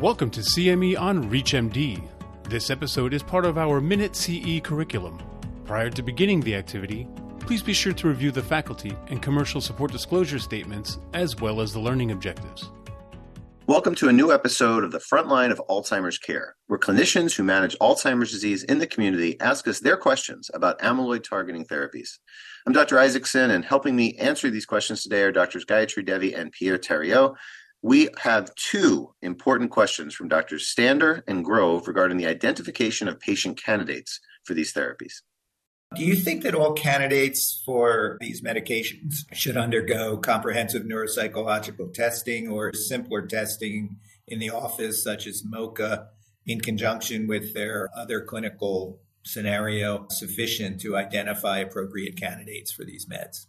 Welcome to CME on ReachMD. This episode is part of our Minute CE curriculum. Prior to beginning the activity, please be sure to review the faculty and commercial support disclosure statements as well as the learning objectives. Welcome to a new episode of the Frontline of Alzheimer's Care, where clinicians who manage Alzheimer's disease in the community ask us their questions about amyloid targeting therapies. I'm Dr. Isaacson, and helping me answer these questions today are Drs. Gayatri Devi and Pierre Tariot. We have two important questions from Drs. Stander and Grove regarding the identification of patient candidates for these therapies. Do you think that all candidates for these medications should undergo comprehensive neuropsychological testing or simpler testing in the office, such as MoCA, in conjunction with their other clinical scenario, sufficient to identify appropriate candidates for these meds?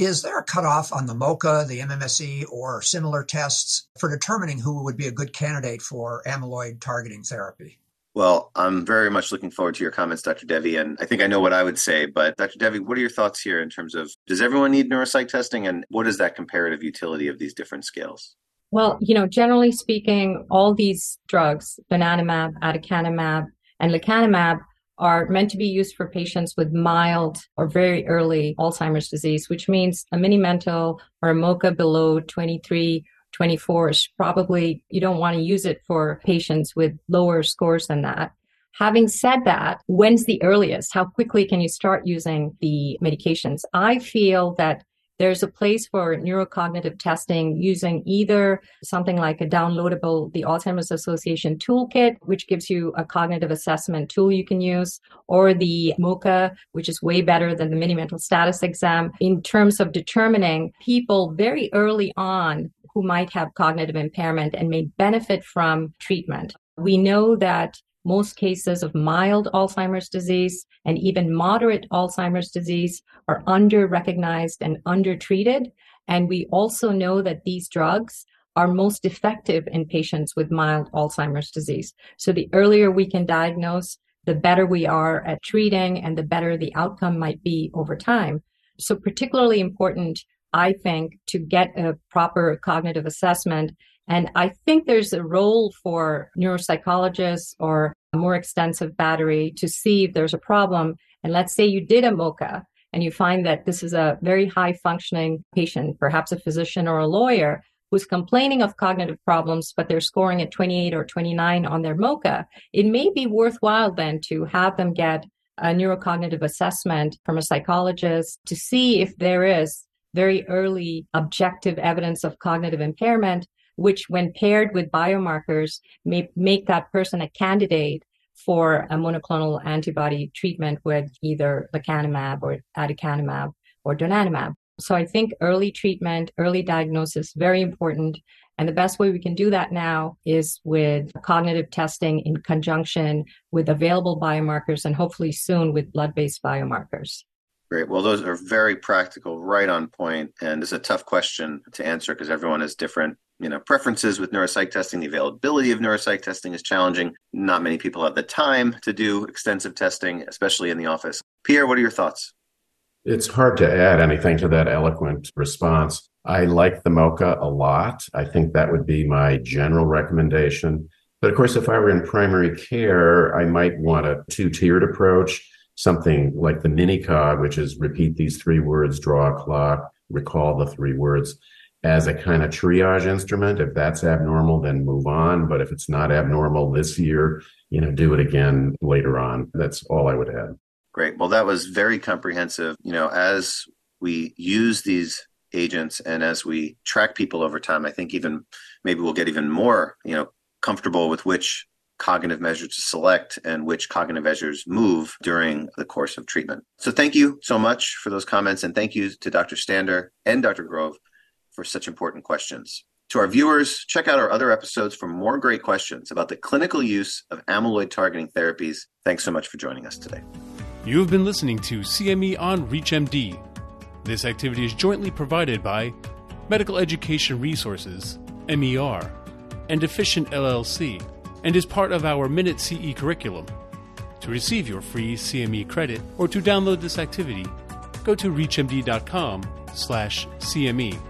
Is there a cutoff on the MoCA, the MMSE, or similar tests for determining who would be a good candidate for amyloid targeting therapy? Well, I'm very much looking forward to your comments, Dr. Devi. And I think I know what I would say. But Dr. Devi, what are your thoughts here in terms of does everyone need neuropsych testing? And what is that comparative utility of these different scales? Well, you know, generally speaking, all these drugs, donanemab, aducanumab, and lecanemab, are meant to be used for patients with mild or very early Alzheimer's disease, which means a mini mental or a MoCA below 23 24 is probably, you don't want to use it for patients with lower scores than that. Having said that, when's the earliest? How quickly can you start using the medications? I feel that there's a place for neurocognitive testing using either something like a downloadable, the Alzheimer's Association toolkit, which gives you a cognitive assessment tool you can use, or the MoCA, which is way better than the mini mental status exam in terms of determining people very early on who might have cognitive impairment and may benefit from treatment. We know that most cases of mild Alzheimer's disease and even moderate Alzheimer's disease are under recognized and undertreated. And we also know that these drugs are most effective in patients with mild Alzheimer's disease. So the earlier we can diagnose, the better we are at treating and the better the outcome might be over time. So particularly important I think, to get a proper cognitive assessment. And I think there's a role for neuropsychologists or a more extensive battery to see if there's a problem. And let's say you did a MoCA and you find that this is a very high functioning patient, perhaps a physician or a lawyer who's complaining of cognitive problems, but they're scoring at 28 or 29 on their MoCA. It may be worthwhile then to have them get a neurocognitive assessment from a psychologist to see if there is very early objective evidence of cognitive impairment, which when paired with biomarkers may make that person a candidate for a monoclonal antibody treatment with either lecanemab or aducanumab or donanemab. So I think early treatment, early diagnosis, very important. And the best way we can do that now is with cognitive testing in conjunction with available biomarkers and hopefully soon with blood based biomarkers. Great. Well, those are very practical, right on point, and it's a tough question to answer because everyone has different, you know, preferences with neuropsych testing. The availability of neuropsych testing is challenging. Not many people have the time to do extensive testing, especially in the office. Pierre, what are your thoughts? It's hard to add anything to that eloquent response. I like the MoCA a lot. I think that would be my general recommendation. But of course, if I were in primary care, I might want a two tiered approach something like the minicog, which is repeat these three words, draw a clock, recall the three words as a kind of triage instrument. If that's abnormal, then move on. But if it's not abnormal this year, you know, do it again later on. That's all I would add. Great. Well, that was very comprehensive. You know, as we use these agents and as we track people over time, I think even maybe we'll get even more, you know, comfortable with which cognitive measures to select and which cognitive measures move during the course of treatment. So thank you so much for those comments and thank you to Dr. Stander and Dr. Grove for such important questions. To our viewers, check out our other episodes for more great questions about the clinical use of amyloid targeting therapies. Thanks so much for joining us today. You have been listening to CME on ReachMD. This activity is jointly provided by Medical Education Resources, MER, and Efficient LLC and is part of our Minute CE curriculum. To receive your free CME credit or to download this activity, go to reachmd.com/cme.